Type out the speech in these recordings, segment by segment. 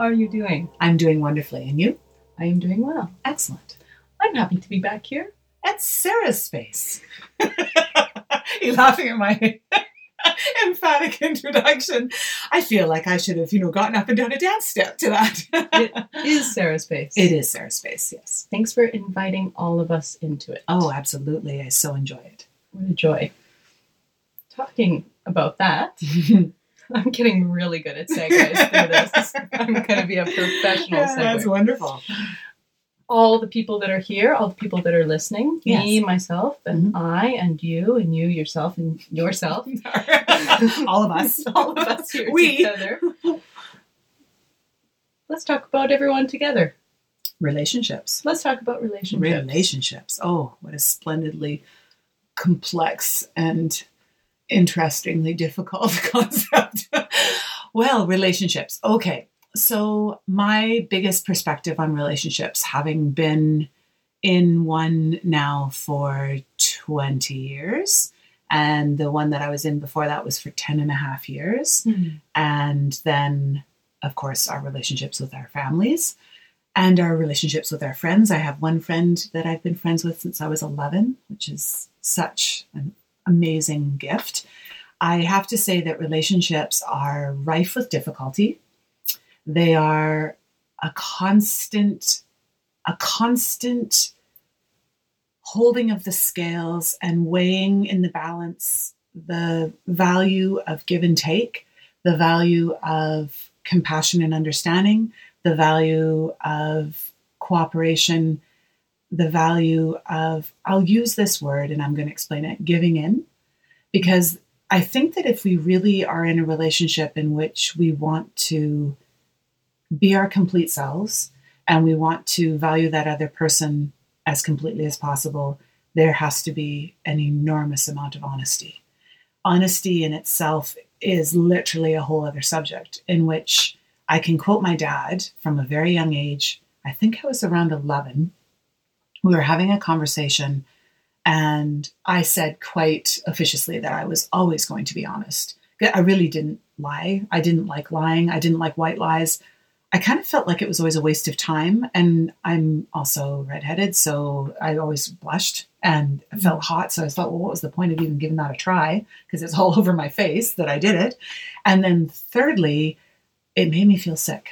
Hello. Hello. How are you doing? I'm doing wonderfully. And you? I am doing well. Excellent. I'm happy to be back here. At Sarah's space. You're laughing at my emphatic introduction. I feel like I should have, you know, gotten up and done a dance step to that. It is Sarah's space. it is Sarah's space, yes. Thanks for inviting all of us into it. Oh, absolutely. I so enjoy it. What a joy. Talking about that, I'm getting really good at segues through this. I'm going to be a professional Yeah, that's wonderful. All the people that are here, all the people that are listening, me, myself, and mm-hmm. I, and you, and you yourself, and yourself, All of us. all of us here We. together. Let's talk about everyone together. Relationships. Let's talk about relationships. Relationships. Oh, what a splendidly complex and interestingly difficult concept. well, relationships. Okay. So, my biggest perspective on relationships, having been in one now for 20 years, and the one that I was in before that was for 10 and a half years Mhm. and then of course our relationships with our families and our relationships with our friends i have one friend that i've been friends with since i was 11 which is such an amazing gift. I have to say that relationships are rife with difficulty. They are a constant a constant holding of the scales and weighing in the balance the value of give and take the value of compassion and understanding, the value of cooperation, the value of, I'll use this word and I'm going to explain it, giving in. Because I think that if we really are in a relationship in which we want to be our complete selves and we want to value that other person as completely as possible, there has to be an enormous amount of honesty. Honesty in itself is literally a whole other subject in which I can quote my dad from a very young age. I think I was around 11. We were having a conversation, and I said quite officiously that I was always going to be honest. I really didn't lie. I didn't like lying. I didn't like white lies. I kind of felt like it was always a waste of time. And I'm also redheaded, so I always blushed and mm-hmm. felt hot. So I thought, well, what was the point of even giving that a try? Because it's all over my face that I did it. And then thirdly, it made me feel sick.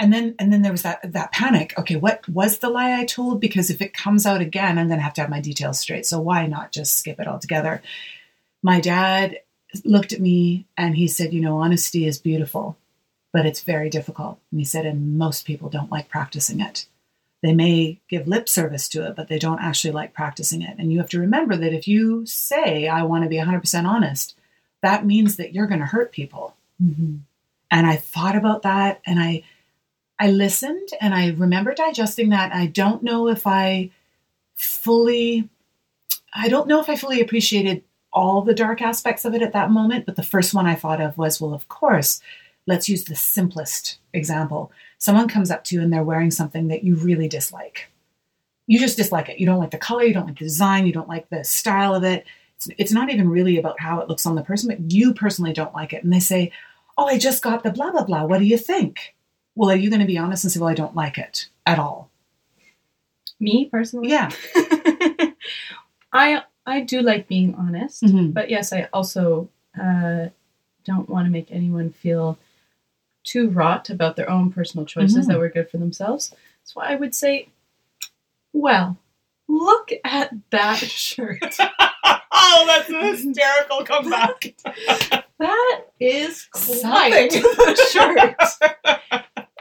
And then and then there was that that panic. Okay, what was the lie I told? Because if it comes out again, I'm gonna have to have my details straight. So why not just skip it altogether? My dad looked at me and he said, you know, honesty is beautiful but it's very difficult. And he said, and most people don't like practicing it. They may give lip service to it, but they don't actually like practicing it. And you have to remember that if you say, I want to be 100% honest, that means that you're going to hurt people. Mhm. And I thought about that and I I listened and I remember digesting that. I don't know if I fully I don't know if I fully appreciated all the dark aspects of it at that moment, but the first one I thought of was, well, of course, let's use the simplest example. Someone comes up to you and they're wearing something that you really dislike. You just dislike it. You don't like the color, you don't like the design, you don't like the style of it. It's, it's not even really about how it looks on the person, but you personally don't like it. And they say, Oh, I just got the blah, blah, blah. What do you think? Well, are you going to be honest and say, Well, I don't like it at all? Me personally, Yeah. I I do like being honest, Mhm. but yes, I also uh, don't want to make anyone feel too wrought about their own personal choices Mhm. that were good for themselves. That's why I would say, well, look at that shirt. oh, that's a hysterical comeback. That is quite a shirt.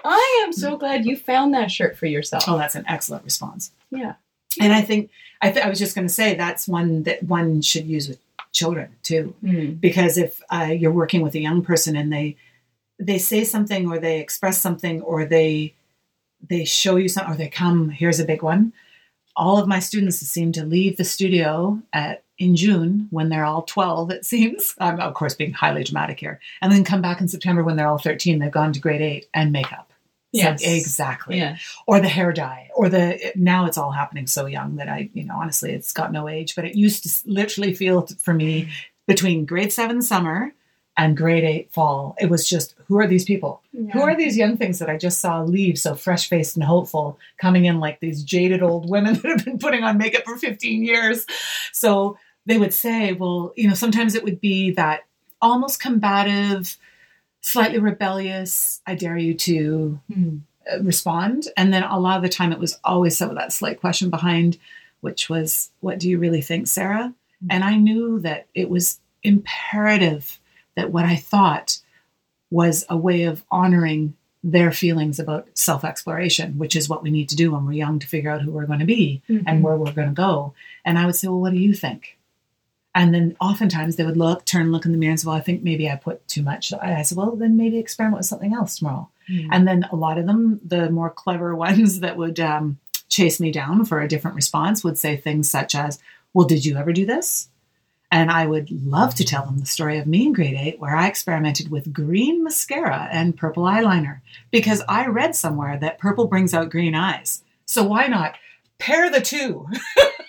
I am so glad you found that shirt for yourself. Oh, that's an excellent response. Yeah. And I think I, th- I was just going to say that's one that one should use with children too, Mm. because if uh, you're working with a young person and they they say something or they express something or they they show you something or they come here's a big one all of my students seem to leave the studio at in june when they're all 12 it seems i'm of course being highly dramatic here and then come back in september when they're all 13 they've gone to grade 8 and makeup Yes. exactly Yeah. or the hair dye or the now it's all happening so young that i you know honestly it's got no age but it used to literally feel for me between grade 7 summer and grade eight fall. It was just, who are these people? Yeah. Who are these young things that I just saw leave so fresh faced and hopeful, coming in like these jaded old women that have been putting on makeup for 15 years? So they would say, well, you know, sometimes it would be that almost combative, slightly rebellious, I dare you to uh, respond. And then a lot of the time it was always some of that slight question behind, which was, What do you really think, Sarah? And I knew that it was imperative that what I thought was a way of honoring their feelings about self exploration, which is what we need to do when we're young to figure out who we're going to be Mhm. and where we're going to go. And I would say, Well, what do you think? And then oftentimes they would look, turn, look in the mirror and say, Well, I think maybe I put too much. I said, Well, then maybe experiment with something else tomorrow. Hmm. And then a lot of them, the more clever ones that would um, chase me down for a different response, would say things such as, Well, did you ever do this? And I would love to tell them the story of me in grade eight, where I experimented with green mascara and purple eyeliner because I read somewhere that purple brings out green eyes. So why not pair the two?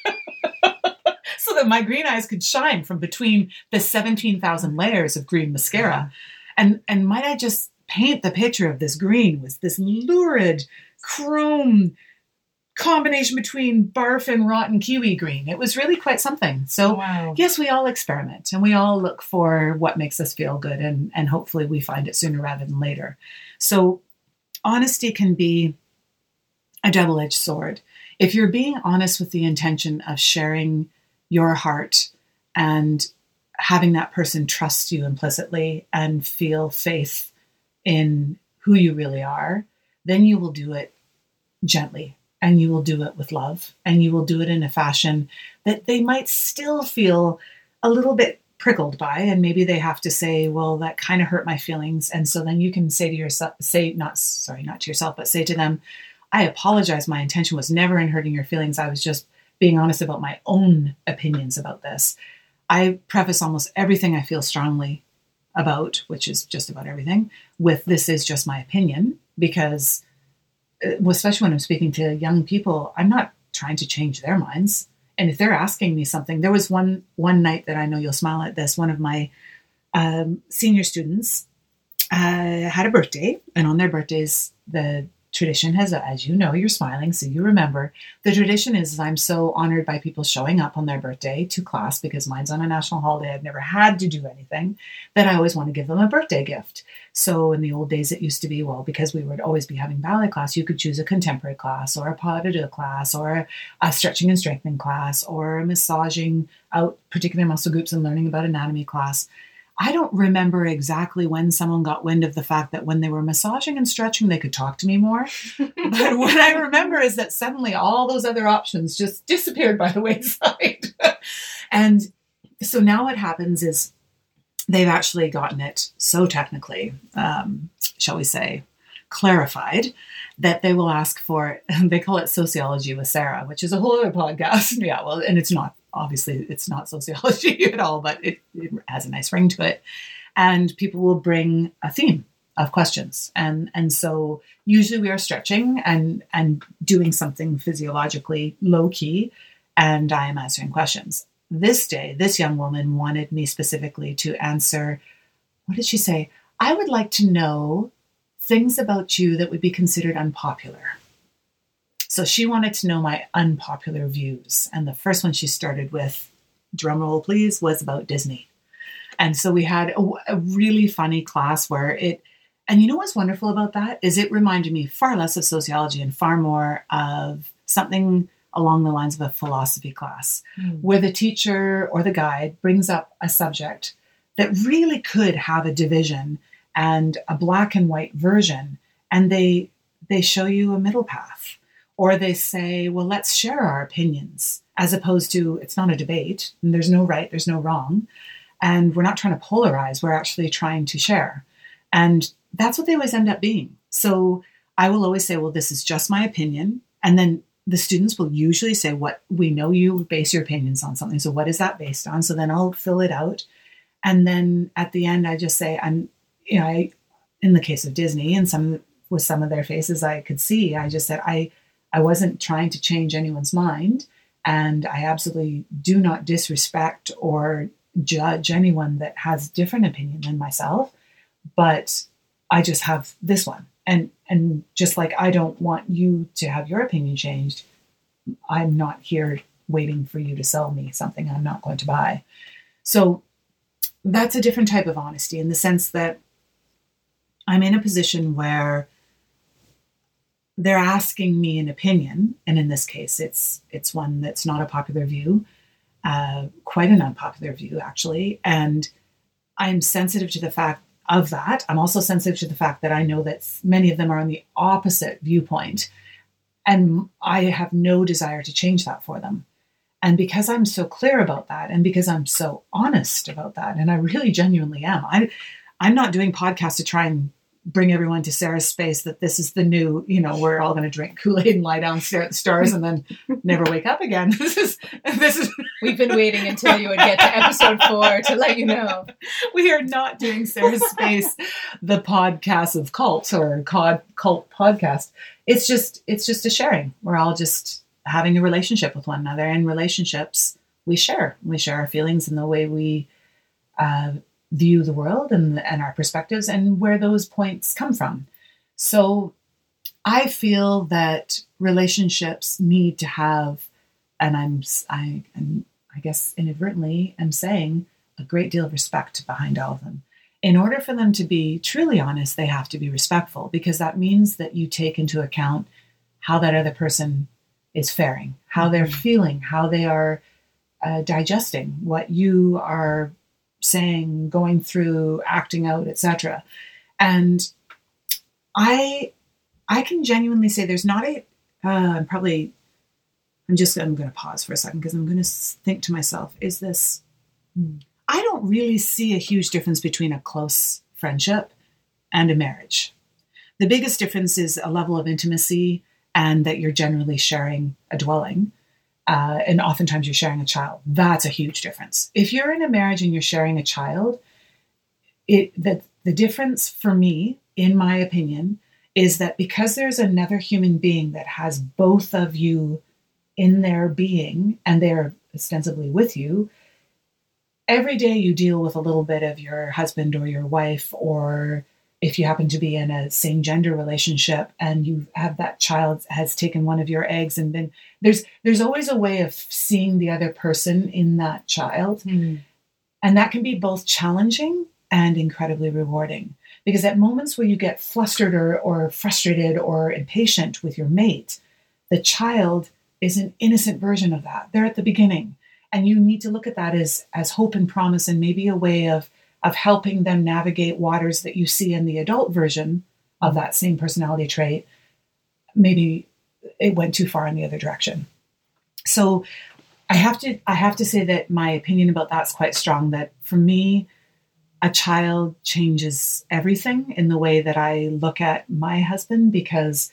so that my green eyes could shine from between the 17,000 layers of green mascara. And, and might I just paint the picture of this green was this lurid chrome combination between barf and rotten kiwi green. It was really quite something. So wow. yes, we all experiment and we all look for what makes us feel good and, and hopefully we find it sooner rather than later. So honesty can be a double-edged sword. If you're being honest with the intention of sharing your heart and having that person trust you implicitly and feel faith in who you really are, then you will do it gently and you will do it with love and you will do it in a fashion that they might still feel a little bit prickled by and maybe they have to say well that kind of hurt my feelings. And so then you can say to yourself say not sorry not to yourself but say to them i apologize. My intention was never in hurting your feelings. I was just being honest about my own opinions about this i preface almost everything i feel strongly about which is just about everything with this is just my opinion because uh, especially when I'm speaking to young people, I'm not trying to change their minds. And if they're asking me something, there was one one night that I know you'll smile at this. One of my um, senior students uh, had a birthday, and on their birthdays, the tradition has, as you know, you're smiling, so you remember. The tradition is I'm so honored by people showing up on their birthday to class because mine's on a national holiday. I've never had to do anything that I always want to give them a birthday gift. So in the old days, it used to be well because we would always be having ballet class. You could choose a contemporary class or a pas de deux class or a stretching and strengthening class or a massaging out particular muscle groups and learning about anatomy class. I don't remember exactly when someone got wind of the fact that when they were massaging and stretching, they could talk to me more. but what I remember is that suddenly all those other options just disappeared by the wayside. and so now what happens is they've actually gotten it so technically, um, shall we say, clarified that they will ask for, they call it sociology with Sarah, which is a whole other podcast. yeah, well, and it's not, obviously, it's not sociology at all, but it, it has a nice ring to it. And people will bring a theme of questions. And, and so usually we are stretching and, and doing something physiologically low key, and I am answering questions this day, this young woman wanted me specifically to answer what did she say? I would like to know things about you that would be considered unpopular. So she wanted to know my unpopular views. And the first one she started with, drumroll please, was about Disney. And so we had a, a really funny class where it, and you know what's wonderful about that is it reminded me far less of sociology and far more of something along the lines of a philosophy class, Mm. where the teacher or the guide brings up a subject that really could have a division and a black and white version, and they they show you a middle path, or they say, "Well, let's share our opinions," as opposed to it's not a debate, and there's no right, there's no wrong, and we're not trying to polarize. We're actually trying to share, and that's what they always end up being. So I will always say, "Well, this is just my opinion," and then the students will usually say what we know you base your opinions on something so what is that based on so then i'll fill it out and then at the end i just say i'm you know i in the case of disney and some with some of their faces i could see i just said i i wasn't trying to change anyone's mind and i absolutely do not disrespect or judge anyone that has different opinion than myself, but I just have this one. And and just like I don't want you to have your opinion changed, I'm not here waiting for you to sell me something I'm not going to buy. So that's a different type of honesty in the sense that I'm in a position where they're asking me an opinion, and in this case, it's it's one that's not a popular view, uh, quite an unpopular view actually, and I'm sensitive to the fact of that. I'm also sensitive to the fact that I know that many of them are on the opposite viewpoint, and I have no desire to change that for them. And because I'm so clear about that, and because I'm so honest about that, and I really genuinely am, I, I'm not doing podcasts to try and bring everyone to Sarah's space that this is the new, you know, we're all going to drink Kool Aid and lie down, stare at the stars, and then never wake up again. This is this is. We've been waiting until you would get to episode four to let you know. We are not doing Sarah's space, the podcast of cult or cult cult podcast. It's just it's just a sharing. We're all just having a relationship with one another. In relationships, we share. We share our feelings and the way we. Uh, view the world and, and our perspectives and where those points come from. So I feel that relationships need to have, and I'm, I, I'm, I guess inadvertently, am saying a great deal of respect behind all of them. In order for them to be truly honest, they have to be respectful because that means that you take into account how that other person is faring, how they're mm-hmm. feeling, how they are uh, digesting what you are saying, going through, acting out, etc. And I I can genuinely say there's not a uh, I'm probably I'm just I'm going to pause for a second because I'm going to think to myself, is this I don't really see a huge difference between a close friendship and a marriage. The biggest difference is a level of intimacy and that you're generally sharing a dwelling uh, and oftentimes you're sharing a child. That's a huge difference. If you're in a marriage and you're sharing a child, it the the difference for me, in my opinion, is that because there's another human being that has both of you in their being and they're ostensibly with you, every day you deal with a little bit of your husband or your wife or if you happen to be in a same gender relationship and you have that child has taken one of your eggs and been there's there's always a way of seeing the other person in that child mm. and that can be both challenging and incredibly rewarding because at moments where you get flustered or, or frustrated or impatient with your mate the child is an innocent version of that they're at the beginning and you need to look at that as as hope and promise and maybe a way of of helping them navigate waters that you see in the adult version of that same personality trait, maybe it went too far in the other direction. So I have to I have to say that my opinion about that's quite strong that for me a child changes everything in the way that I look at my husband because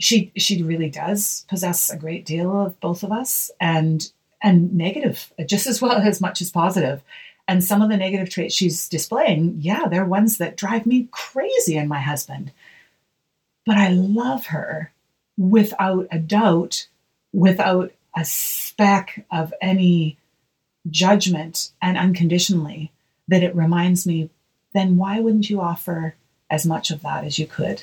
she she really does possess a great deal of both of us and and negative just as well as much as positive and some of the negative traits she's displaying, yeah, they're ones that drive me crazy in my husband. But I love her without a doubt, without a speck of any judgment and unconditionally, that it reminds me then why wouldn't you offer as much of that as you could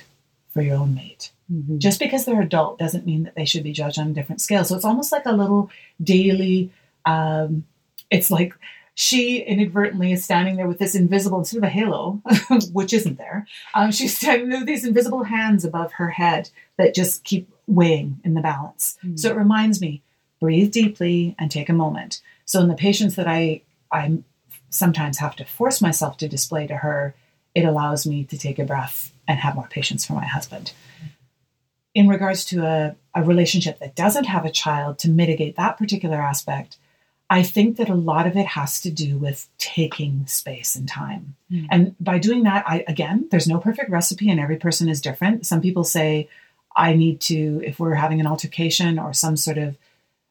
for your own mate? Mm-hmm. Just because they're adult doesn't mean that they should be judged on a different scale. So it's almost like a little daily, um, it's like she inadvertently is standing there with this invisible, instead of a halo, which isn't there, um, she's standing there with these invisible hands above her head that just keep weighing in the balance. Mm. So it reminds me, breathe deeply and take a moment. So in the patience that I I sometimes have to force myself to display to her, it allows me to take a breath and have more patience for my husband. In regards to a, a relationship that doesn't have a child, to mitigate that particular aspect, I think that a lot of it has to do with taking space and time. Mm. And by doing that, I again, there's no perfect recipe and every person is different. Some people say I need to if we're having an altercation or some sort of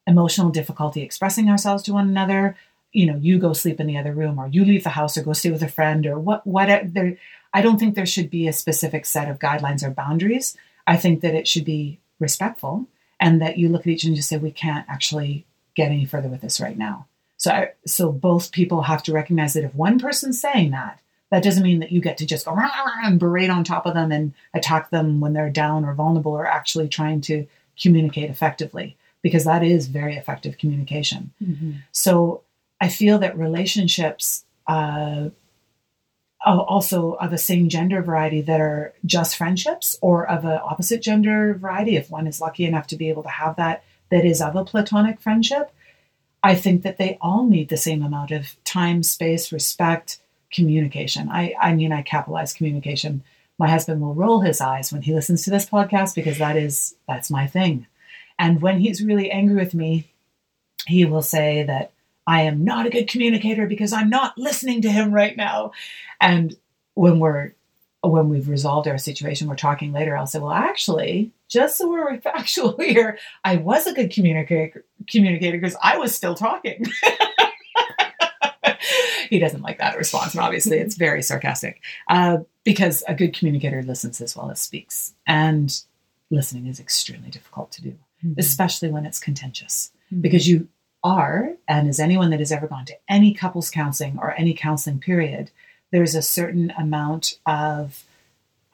emotional difficulty expressing ourselves to one another, you know, you go sleep in the other room or you leave the house or go stay with a friend or what what there I don't think there should be a specific set of guidelines or boundaries. I think that it should be respectful and that you look at each and just say we can't actually get any further with this right now. So, I, so both people have to recognize that if one person's saying that, that doesn't mean that you get to just go rah, rah, and berate on top of them and attack them when they're down or vulnerable or actually trying to communicate effectively, because that is very effective communication. Mm-hmm. So I feel that relationships, uh, also of a same gender variety that are just friendships or of an opposite gender variety, if one is lucky enough to be able to have that, that is of a platonic friendship, I think that they all need the same amount of time, space, respect, communication. I, I mean, I capitalize communication. My husband will roll his eyes when he listens to this podcast because that is that's my thing. And when he's really angry with me, he will say that I am not a good communicator because I'm not listening to him right now. And when we're when we've resolved our situation, we're talking later, I'll say, well, actually, just so we're factual here, I was a good communicator communicator because I was still talking. he doesn't like that response, and obviously it's very sarcastic. Uh, because a good communicator listens as well as speaks, and listening is extremely difficult to do, Mm-hmm. especially when it's contentious. Because you are, and as anyone that has ever gone to any couples counseling or any counseling period, there's a certain amount of,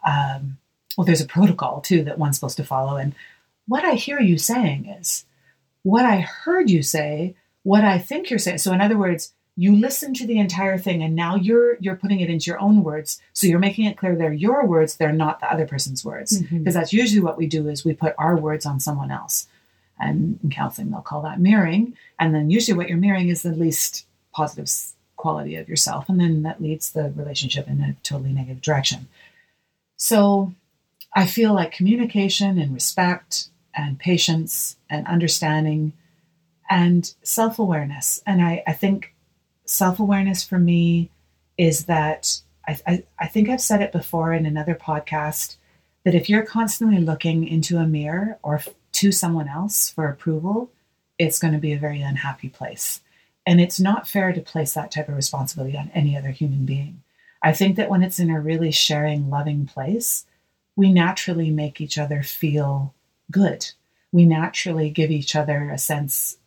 um, well, there's a protocol too that one's supposed to follow. And what I hear you saying is what I heard you say, what I think you're saying. So, in other words, you listen to the entire thing and now you're you're putting it into your own words so you're making it clear they're your words they're not the other person's words because that's usually what we do is we put our words on someone else and in counseling they'll call that mirroring and then usually what you're mirroring is the least positive quality of yourself and then that leads the relationship in a totally negative direction. So i feel like communication and respect and patience and understanding and self-awareness. And i, I think self-awareness for me is that I, I, I think i've said it before in another podcast that if you're constantly looking into a mirror or to someone else for approval it's going to be a very unhappy place and it's not fair to place that type of responsibility on any other human being i think that when it's in a really sharing loving place we naturally make each other feel good we naturally give each other a sense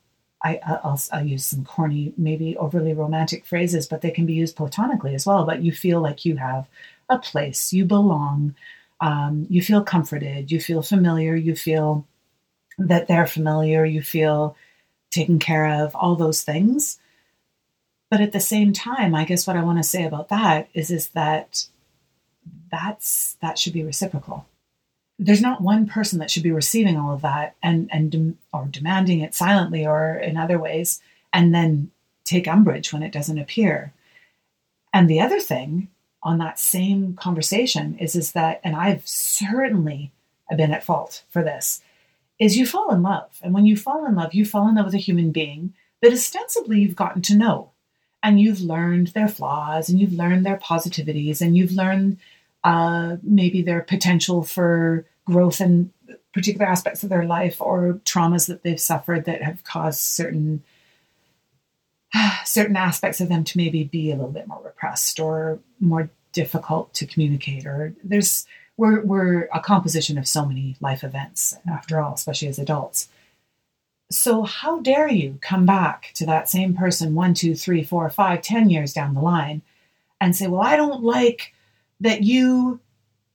I, I'll, I'll use some corny, maybe overly romantic phrases, but they can be used platonically as well. But you feel like you have a place, you belong, um, you feel comforted, you feel familiar, you feel that they're familiar, you feel taken care of, all those things. But at the same time, I guess what I want to say about that is is that that's that should be reciprocal there's not one person that should be receiving all of that and and or demanding it silently or in other ways and then take umbrage when it doesn't appear and the other thing on that same conversation is is that and i've certainly been at fault for this is you fall in love. And when you fall in love you fall in love with a human being that ostensibly you've gotten to know. And you've learned their flaws and you've learned their positivities and you've learned uh, maybe their potential for growth in particular aspects of their life or traumas that they've suffered that have caused certain certain aspects of them to maybe be a little bit more repressed or more difficult to communicate or there's we're, we're a composition of so many life events after all especially as adults so how dare you come back to that same person one two three four five ten years down the line and say well i don't like that you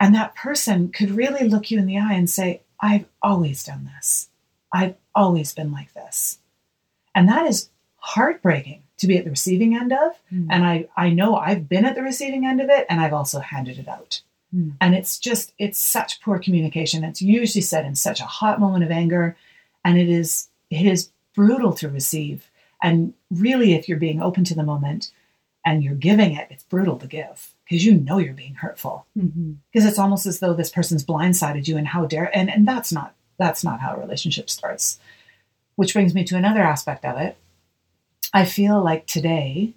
and that person could really look you in the eye and say, I've always done this. I've always been like this. And that is heartbreaking to be at the receiving end of. Mm. And I, I know I've been at the receiving end of it and I've also handed it out. Mm. And it's just, it's such poor communication. It's usually said in such a hot moment of anger. And it is, it is brutal to receive. And really, if you're being open to the moment and you're giving it, it's brutal to give because you know you're being hurtful because it's almost as though this person's blindsided you and how dare and and that's not that's not how a relationship starts which brings me to another aspect of it i feel like today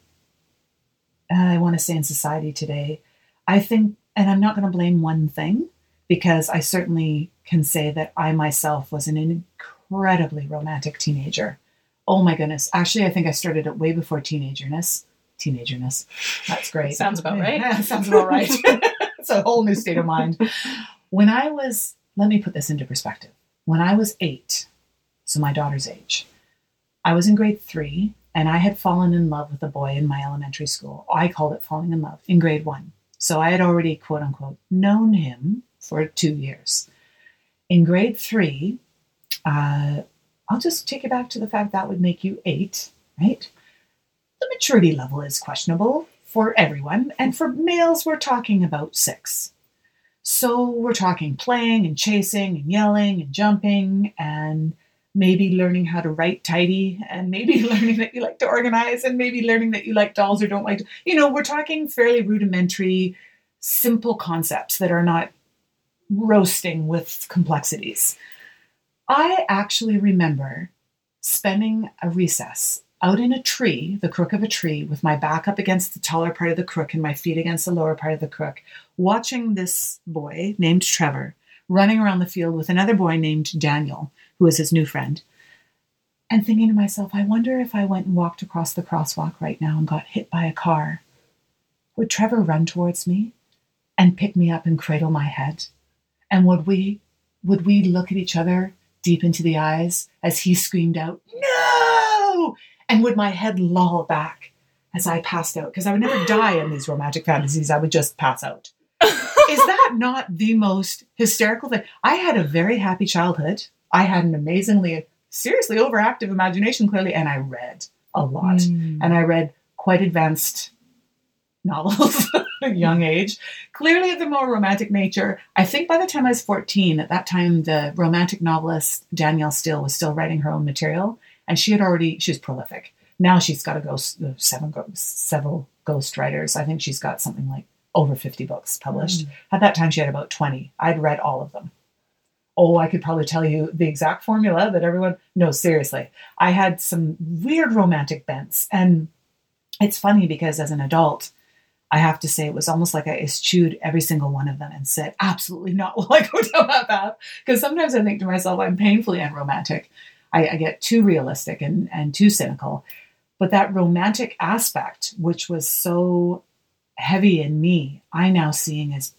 i want to say in society today i think and i'm not going to blame one thing because i certainly can say that i myself was an incredibly romantic teenager oh my goodness actually i think i started it way before teenagerness teenagerness that's great Sounds about right. Yeah, sounds about right. it's a whole new state of mind. When I was, let me put this into perspective. When I was eight, so my daughter's age, I was in grade three, and I had fallen in love with a boy in my elementary school. I called it falling in love in grade one. So I had already, quote unquote, known him for two years. In grade three, uh, I'll just take it back to the fact that would make you eight, right? The maturity level is questionable for everyone, and for males, we're talking about six. So we're talking playing and chasing and yelling and jumping and maybe learning how to write tidy and maybe learning that you like to organize and maybe learning that you like dolls or don't like, you know, we're talking fairly rudimentary, simple concepts that are not roasting with complexities. I actually remember spending a recess out in a tree, the crook of a tree, with my back up against the taller part of the crook and my feet against the lower part of the crook, watching this boy named Trevor running around the field with another boy named Daniel, who was his new friend, and thinking to myself, I wonder if I went and walked across the crosswalk right now and got hit by a car. Would Trevor run towards me and pick me up and cradle my head? And would we would we look at each other deep into the eyes as he screamed out, No! And would my head loll back as I passed out? Because I would never die in these romantic fantasies, I would just pass out. Is that not the most hysterical thing? I had a very happy childhood. I had an amazingly, seriously overactive imagination, clearly, and I read a lot. Mm. And I read quite advanced novels at a young age, clearly of the more romantic nature. I think by the time I was 14, at that time, the romantic novelist Danielle Steel was still writing her own material, and she had already, she was prolific. Now she's got a ghost, uh, seven, several ghost writers. I think she's got something like over 50 books published. At that time, she had about 20. I'd read all of them. Oh, I could probably tell you the exact formula that everyone. No, seriously. I had some weird romantic bents. And it's funny because as an adult, I have to say it was almost like I eschewed every single one of them and said, absolutely not will I go down that path. Because sometimes I think to myself, I'm painfully unromantic. I, I get too realistic and, and too cynical. But that romantic aspect, which was so heavy in me, I now seeing as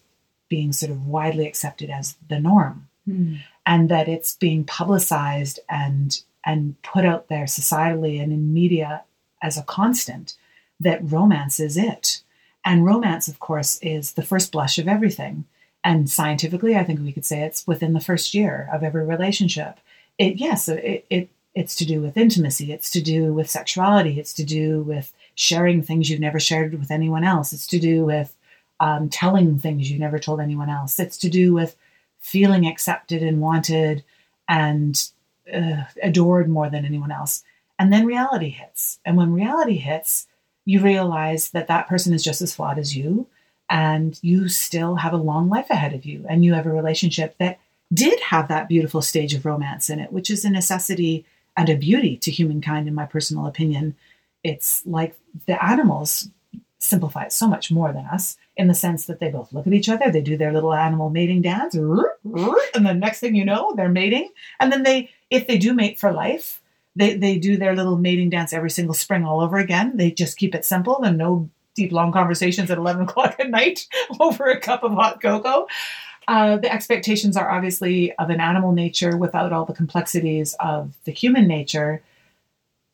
being sort of widely accepted as the norm Mm. and that it's being publicized and and put out there societally and in media as a constant that romance is it. And romance of course is the first blush of everything. And scientifically i think we could say it's within the first year of every relationship. It yes it, it it's to do with intimacy. It's to do with sexuality. It's to do with sharing things you've never shared with anyone else. It's to do with um, telling things you never told anyone else. It's to do with feeling accepted and wanted and uh, adored more than anyone else. And then reality hits. And when reality hits, you realize that that person is just as flawed as you, and you still have a long life ahead of you. And you have a relationship that did have that beautiful stage of romance in it, which is a necessity and a beauty to humankind, in my personal opinion. It's like the animals simplify it so much more than us in the sense that they both look at each other, they do their little animal mating dance, and the next thing you know, they're mating. And then they, if they do mate for life, they, they do their little mating dance every single spring all over again. They just keep it simple and no deep, long conversations at 11 o'clock at night over a cup of hot cocoa. Uh, the expectations are obviously of an animal nature without all the complexities of the human nature.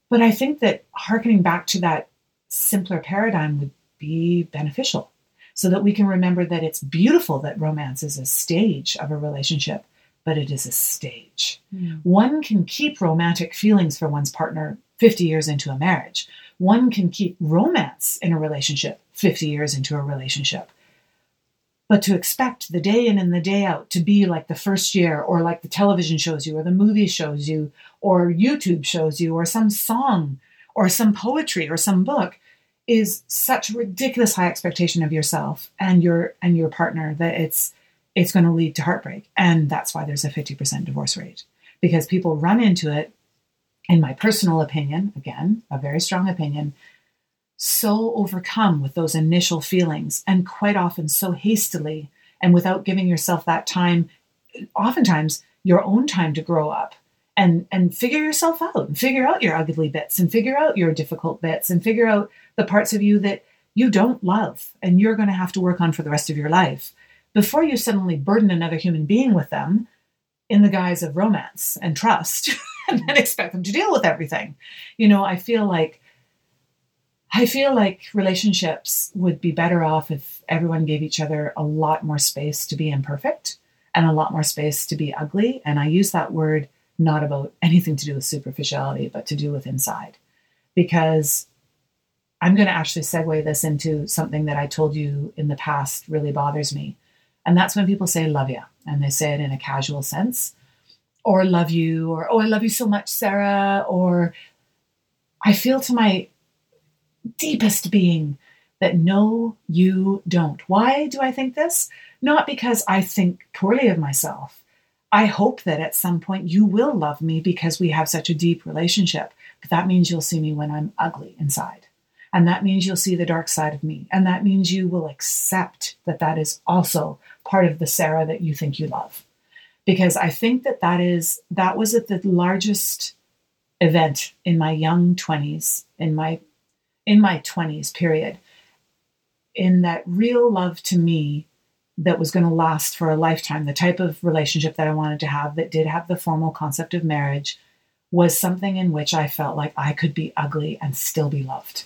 But I think that harkening back to that simpler paradigm would be beneficial so that we can remember that it's beautiful that romance is a stage of a relationship, but it is a stage. Mm. One can keep romantic feelings for one's partner 50 years into a marriage. One can keep romance in a relationship 50 years into a relationship. But to expect the day in and the day out to be like the first year, or like the television shows you, or the movie shows you, or YouTube shows you, or some song, or some poetry, or some book, is such a ridiculous high expectation of yourself and your and your partner that it's it's going to lead to heartbreak. And that's why there's a 50% divorce rate. Because people run into it in my personal opinion again a very strong opinion so overcome with those initial feelings and quite often so hastily and without giving yourself that time oftentimes your own time to grow up and and figure yourself out and figure out your ugly bits and figure out your difficult bits and figure out the parts of you that you don't love and you're going to have to work on for the rest of your life before you suddenly burden another human being with them in the guise of romance and trust and then expect them to deal with everything. You know, I feel like I feel like relationships would be better off if everyone gave each other a lot more space to be imperfect and a lot more space to be ugly. And I use that word not about anything to do with superficiality, but to do with inside. Because I'm going to actually segue this into something that I told you in the past really bothers me. And that's when people say love you and they say it in a casual sense or love you or oh I love you so much Sarah or I feel to my deepest being that no, you don't. Why do I think this? Not because I think poorly of myself. I hope that at some point you will love me because we have such a deep relationship. But that means you'll see me when I'm ugly inside. And that means you'll see the dark side of me. And that means you will accept that that is also part of the Sarah that you think you love. Because I think that that is, that was at the largest event in my young 20s, in my in my 20s period in that real love to me that was going to last for a lifetime the type of relationship that i wanted to have that did have the formal concept of marriage was something in which i felt like i could be ugly and still be loved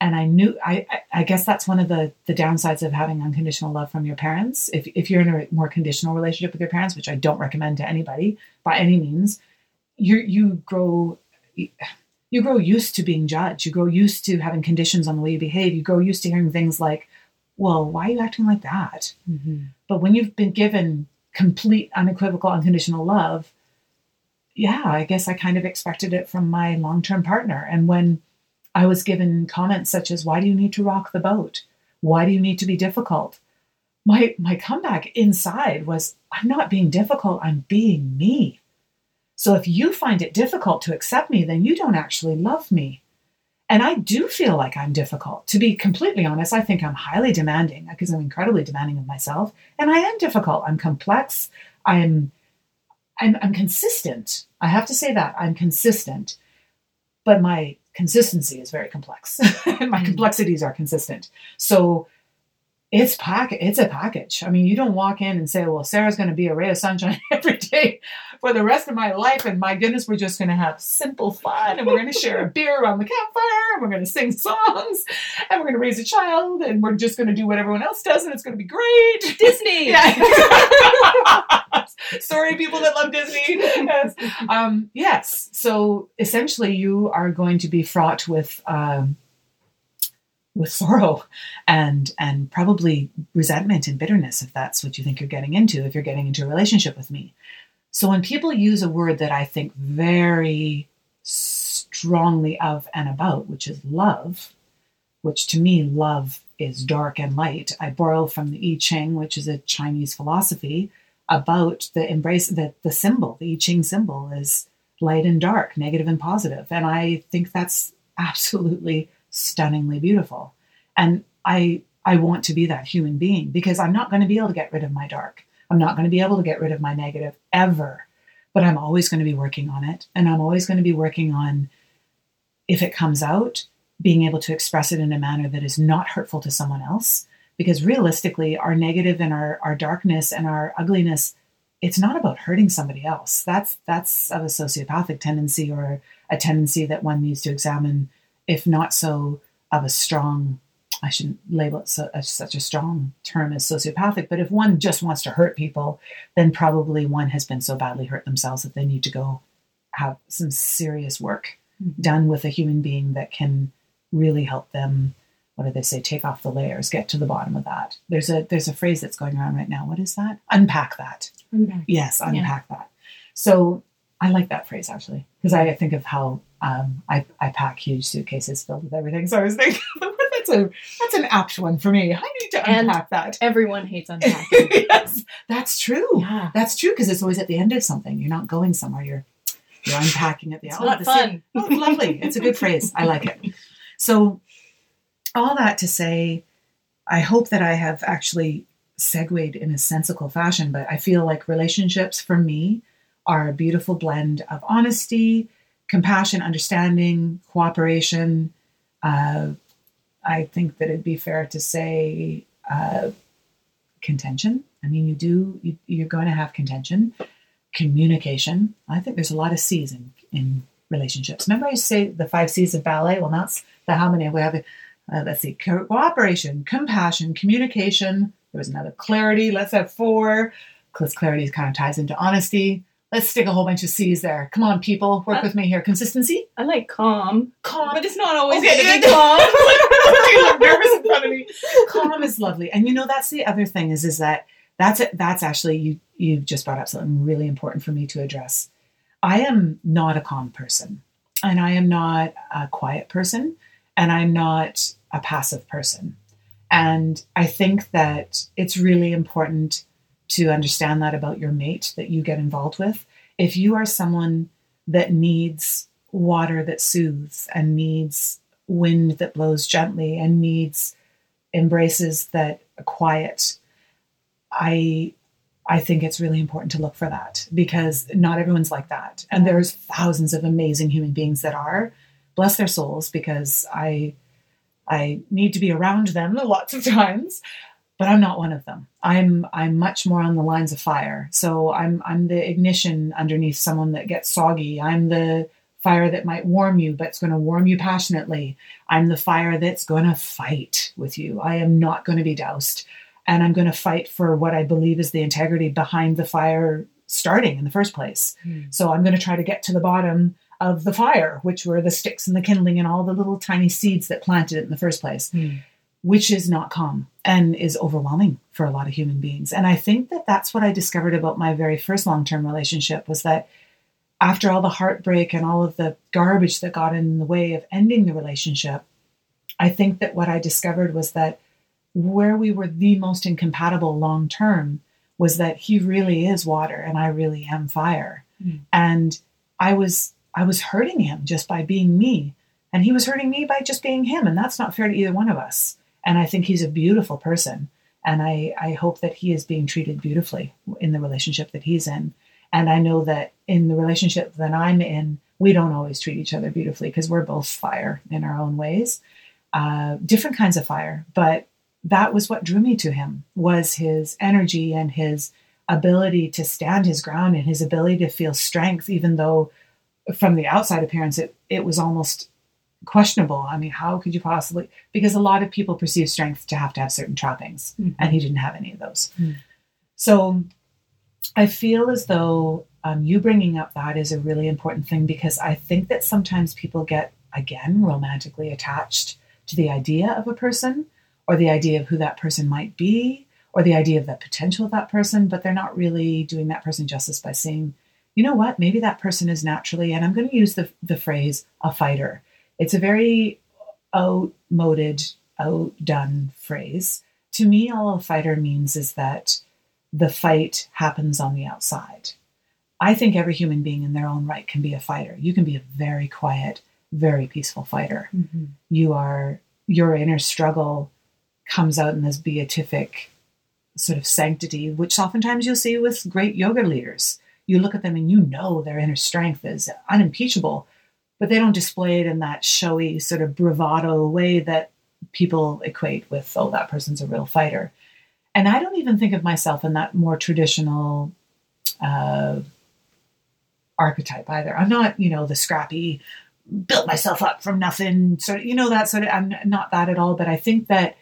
and i knew i i guess that's one of the the downsides of having unconditional love from your parents if, if you're in a more conditional relationship with your parents which i don't recommend to anybody by any means you you grow you grow used to being judged. You grow used to having conditions on the way you behave. You grow used to hearing things like, well, why are you acting like that? Mm-hmm. But when you've been given complete, unequivocal, unconditional love, yeah, I guess I kind of expected it from my long term partner. And when I was given comments such as, why do you need to rock the boat? Why do you need to be difficult? My, my comeback inside was, I'm not being difficult, I'm being me. So if you find it difficult to accept me, then you don't actually love me. And I do feel like I'm difficult. To be completely honest, I think I'm highly demanding because I'm incredibly demanding of myself. And I am difficult. I'm complex. I'm, I'm, I'm consistent. I have to say that I'm consistent. But my consistency is very complex. and my mm. complexities are consistent. So it's pack it's a package. I mean, you don't walk in and say, "Well, Sarah's going to be a ray of sunshine every day for the rest of my life," and my goodness, we're just going to have simple fun, and we're going to share a beer around the campfire, and we're going to sing songs, and we're going to raise a child, and we're just going to do what everyone else does, and it's going to be great. Disney. Yeah. Sorry, people that love Disney. Yes. Um, yes. So essentially, you are going to be fraught with. Um, with sorrow and and probably resentment and bitterness if that's what you think you're getting into if you're getting into a relationship with me so when people use a word that i think very strongly of and about which is love which to me love is dark and light i borrow from the i ching which is a chinese philosophy about the embrace that the symbol the i ching symbol is light and dark negative and positive. and i think that's absolutely stunningly beautiful. And I I want to be that human being because I'm not going to be able to get rid of my dark. I'm not going to be able to get rid of my negative ever. But I'm always going to be working on it. And I'm always going to be working on, if it comes out, being able to express it in a manner that is not hurtful to someone else. Because realistically, our negative and our, our darkness and our ugliness, it's not about hurting somebody else. That's that's of a sociopathic tendency or a tendency that one needs to examine if not so of a strong I shouldn't label it so, as such a strong term as sociopathic, but if one just wants to hurt people, then probably one has been so badly hurt themselves that they need to go have some serious work mm-hmm. done with a human being that can really help them. What do they say? Take off the layers, get to the bottom of that. There's a there's a phrase that's going around right now. What is that? Unpack that. Unpack. Yes, unpack yeah. that. So I like that phrase actually because I think of how um, I, I pack huge suitcases filled with everything. So I was thinking, a that's an apt one for me. I need to unpack and that. Everyone hates unpacking. yes, that's true. Yeah. That's true because it's always at the end of something. You're not going somewhere. You're you're unpacking at the end. It's not the fun. Oh, lovely. It's a good phrase. I like it. So all that to say, I hope that I have actually segued in a sensical fashion, but I feel like relationships for me are a beautiful blend of honesty, compassion, understanding, cooperation. Uh, I think that it'd be fair to say uh, contention. I mean, you do, you, you're going to have contention. Communication. I think there's a lot of C's in, in relationships. Remember, I say the five C's of ballet? Well, that's the how many we have. Uh, let's see co- cooperation, compassion, communication. There was another clarity. Let's have four. Because clarity kind of ties into honesty. Let's stick a whole bunch of C's there. Come on, people, work Uh, with me here. Consistency, I like calm, calm. but it's not always Okay, good to be calm. look nervous in front of me. Calm is lovely, and you know that's the other thing is is that that's it. That's actually you. You just brought up something really important for me to address. I am not a calm person, and I am not a quiet person, and I'm not a passive person. And I think that it's really important to understand that about your mate that you get involved with. If you are someone that needs water that soothes and needs wind that blows gently and needs embraces that quiet, I I think it's really important to look for that because not everyone's like that. And there's thousands of amazing human beings that are. Bless their souls because I I need to be around them lots of times, but I'm not one of them. I'm I'm much more on the lines of fire. So I'm I'm the ignition underneath someone that gets soggy. I'm the fire that might warm you, but it's going to warm you passionately. I'm the fire that's going to fight with you. I am not going to be doused. And I'm going to fight for what I believe is the integrity behind the fire starting in the first place. Mm. So I'm going to try to get to the bottom of the fire, which were the sticks and the kindling and all the little tiny seeds that planted it in the first place, Mm. Which is not calm and is overwhelming for a lot of human beings. And I think that that's what I discovered about my very first long term relationship was that after all the heartbreak and all of the garbage that got in the way of ending the relationship, I think that what I discovered was that where we were the most incompatible long term was that he really is water and I really am fire. Mm. And I was I was hurting him just by being me. And he was hurting me by just being him. And that's not fair to either one of us. And I think he's a beautiful person. And I, I hope that he is being treated beautifully in the relationship that he's in. And I know that in the relationship that I'm in, we don't always treat each other beautifully because we're both fire in our own ways, uh, different kinds of fire. But that was what drew me to him was his energy and his ability to stand his ground and his ability to feel strength, even though from the outside appearance it, it was almost questionable. I mean, how could you possibly? Because a lot of people perceive strength to have to have certain trappings, Mhm. and he didn't have any of those. Mm. So I feel as though um, you bringing up that is a really important thing because I think that sometimes people get, again, romantically attached to the idea of a person or the idea of who that person might be or the idea of the potential of that person, but they're not really doing that person justice by saying, you know what, maybe that person is naturally, and I'm going to use the, the phrase a fighter. It's a very outmoded, outdone phrase. To me, all a fighter means is that the fight happens on the outside. I think every human being in their own right can be a fighter. You can be a very quiet, very peaceful fighter. Mhm. You are your inner struggle comes out in this beatific sort of sanctity, which oftentimes you'll see with great yoga leaders. You look at them and you know their inner strength is unimpeachable, but they don't display it in that showy sort of bravado way that people equate with, oh, that person's a real fighter. And I don't even think of myself in that more traditional uh, archetype either. I'm not, you know, the scrappy, built myself up from nothing, sort of, you know, that sort of, I'm not that at all. But I think that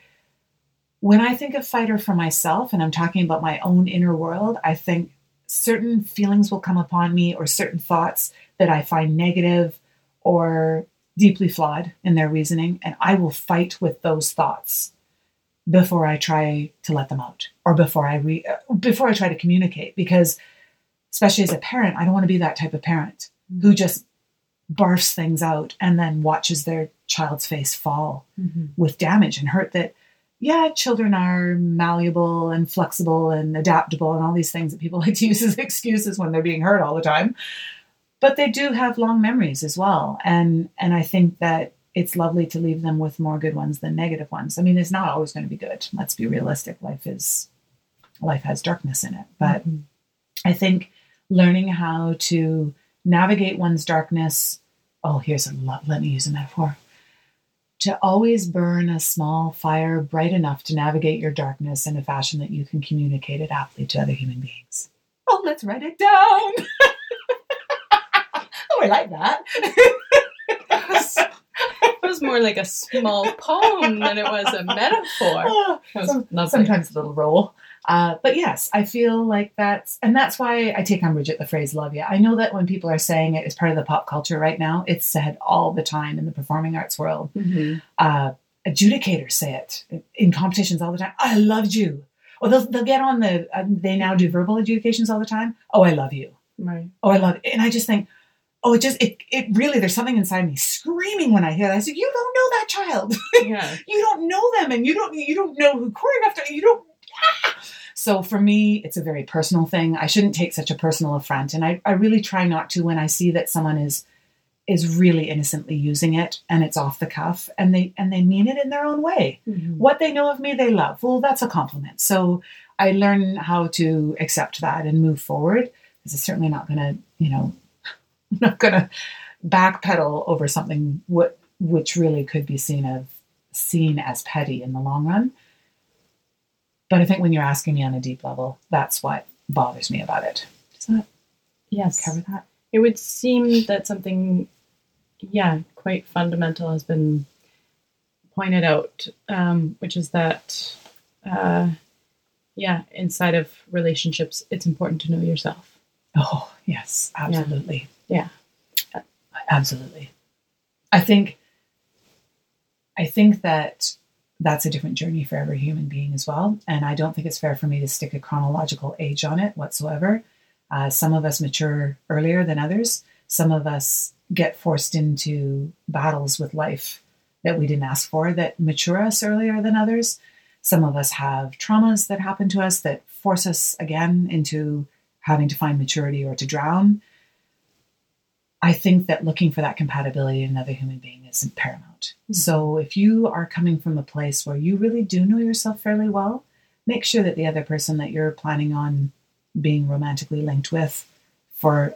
when I think of fighter for myself and I'm talking about my own inner world, I think certain feelings will come upon me or certain thoughts that I find negative or deeply flawed in their reasoning, and I will fight with those thoughts before I try to let them out or before I re- before I try to communicate because especially as a parent, I don't want to be that type of parent who just barfs things out and then watches their child's face fall Mhm. with damage and hurt that yeah children are malleable and flexible and adaptable and all these things that people like to use as excuses when they're being hurt all the time but they do have long memories as well and and i think that it's lovely to leave them with more good ones than negative ones i mean it's not always going to be good let's be realistic life is life has darkness in it but Mhm. i think learning how to navigate one's darkness oh here's a lot let me use a metaphor to always burn a small fire bright enough to navigate your darkness in a fashion that you can communicate it aptly to other human beings. Oh, let's write it down. I like that. it was more like a small poem than it was a metaphor. Oh, was some- sometimes a little roll. Uh, but yes, I feel like that's, and that's why I take umbrage at the phrase love you. I know that when people are saying it as part of the pop culture right now, it's said all the time in the performing arts world. Mhm. Uh, adjudicators say it in competitions all the time. I loved you. Or they'll, they'll get on the, uh, they now do verbal adjudications all the time. Oh, I love you. Right. Oh, I love it. And I just think, oh, it just, it, it really, there's something inside me screaming when I hear that. I said, you don't know that child. Yeah. you don't know them and you don't you don't know who choreographed it you don't ah! so for me it's a very personal thing i shouldn't take such a personal affront and I, I really try not to when i see that someone is is really innocently using it and it's off the cuff and they and they mean it in their own way Mhm. what they know of me they love well that's a compliment so i learn how to accept that and move forward because it's certainly not going to you know not going to backpedal over something what which really could be seen of seen as petty in the long run but i think when you're asking me on a deep level that's what bothers me about it does that Yes. cover that It would seem that something, yeah, quite fundamental has been pointed out, um, which is that, uh, yeah, inside of relationships, it's important to know yourself. Oh, yes, absolutely. Yeah. Yeah, absolutely. I think I think that that's a different journey for every human being as well, and I don't think it's fair for me to stick a chronological age on it whatsoever. Uh, some of us mature earlier than others. Some of us get forced into battles with life that we didn't ask for that mature us earlier than others. Some of us have traumas that happen to us that force us again into having to find maturity or to drown. I think that looking for that compatibility in another human being is paramount. Mhm. So if you are coming from a place where you really do know yourself fairly well, make sure that the other person that you're planning on being romantically linked with for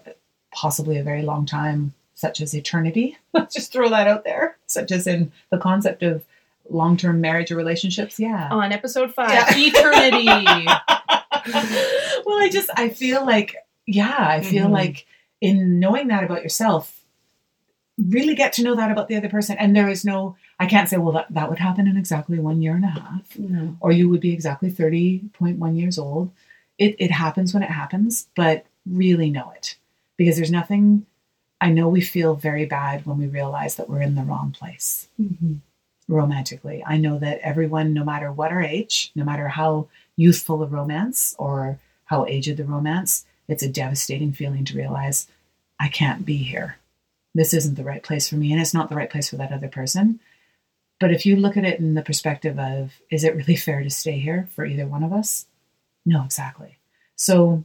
possibly a very long time, such as eternity, let's just throw that out there, such as in the concept of long term marriage or relationships. Yeah. On episode five, Yeah. eternity. well, I just I feel like yeah, I feel Mhm. like in knowing that about yourself, really get to know that about the other person. And there is no I can't say, well that, that would happen in exactly one year and a half, no. or you would be exactly thirty point one years old. It it happens when it happens, but really know it. Because there's nothing I know we feel very bad when we realize that we're in the wrong place Mhm. romantically. I know that everyone, no matter what our age, no matter how youthful the romance or how aged the romance, it's a devastating feeling to realize I can't be here. This isn't the right place for me, and it's not the right place for that other person. But if you look at it in the perspective of, is it really fair to stay here for either one of us? No, exactly. So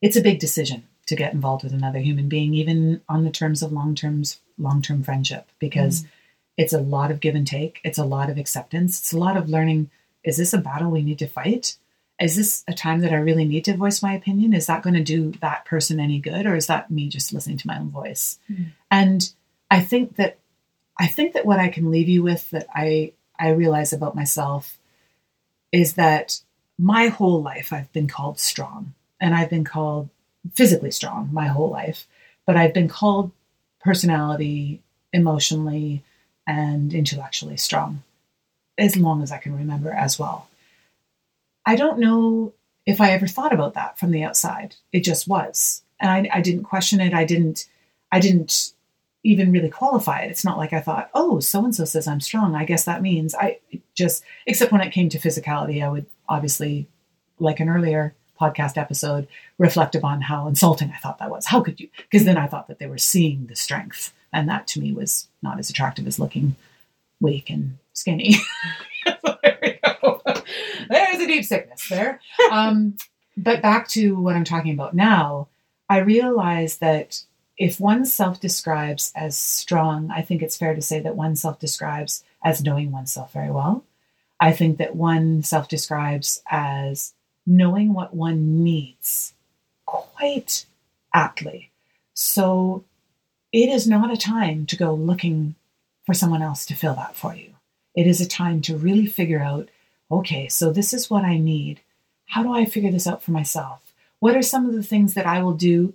it's a big decision to get involved with another human being, even on the terms of long term long term friendship, because mm. it's a lot of give and take. It's a lot of acceptance. It's a lot of learning. Is this a battle we need to fight? Is this a time that I really need to voice my opinion? Is that going to do that person any good, or is that me just listening to my own voice? Mm. And I think that I think that what I can leave you with that I I realize about myself is that my whole life I've been called strong, and I've been called physically strong my whole life, but I've been called personality, emotionally, and intellectually strong as long as I can remember as well. I don't know if I ever thought about that from the outside. It just was. And I, I didn't question it. I didn't I didn't even really qualify it. It's not like I thought, oh, so and so says I'm strong. I guess that means I just except when it came to physicality, I would obviously, like an earlier podcast episode, reflect upon how insulting I thought that was. How could you? Because then I thought that they were seeing the strength. And that to me was not as attractive as looking weak and skinny. So there we go. There's a deep sickness there. Um, but back to what I'm talking about now, I realize that if one self describes as strong, I think it's fair to say that one self describes as knowing oneself very well. I think that one self describes as knowing what one needs quite aptly. So it is not a time to go looking for someone else to fill that for you. It is a time to really figure out okay, so this is what I need. How do I figure this out for myself? What are some of the things that I will do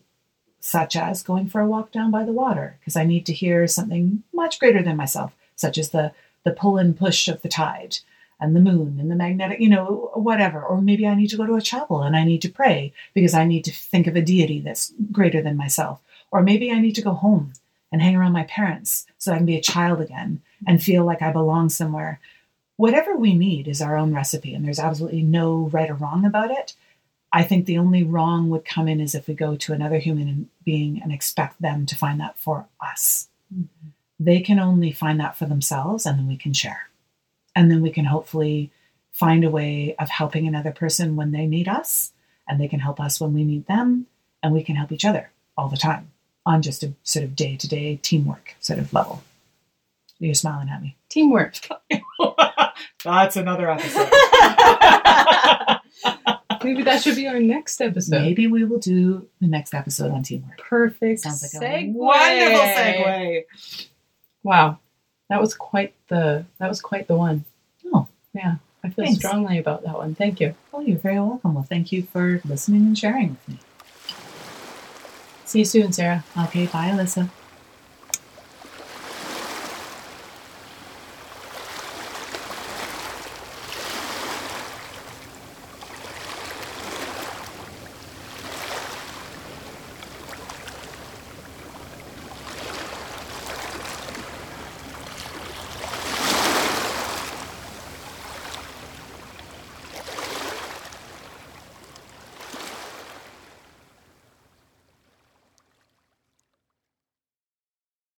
such as going for a walk down by the water because I need to hear something much greater than myself, such as the the pull and push of the tide and the moon and the magnetic, you know, whatever. Or maybe I need to go to a chapel and I need to pray because I need to think of a deity that's greater than myself. Or maybe I need to go home and hang around my parents so I can be a child again and feel like I belong somewhere. Whatever we need is our own recipe, and there's absolutely no right or wrong about it. I think the only wrong would come in is if we go to another human being and expect them to find that for us. Mm-hmm. They can only find that for themselves, and then we can share. And then we can hopefully find a way of helping another person when they need us, and they can help us when we need them, and we can help each other all the time on just a sort of day to day teamwork sort of level. You're smiling at me. Teamwork. That's another episode. Maybe that should be our next episode. Maybe we will do the next episode on teamwork. Perfect. Sounds like segue. a wonderful segue. Wow, that was quite the that was quite the one. Oh, Yeah, I feel Thanks. strongly about that one. Thank you. Oh, you're very welcome. Well, thank you for listening and sharing with me. See you soon, Sarah. Okay, bye, Alyssa.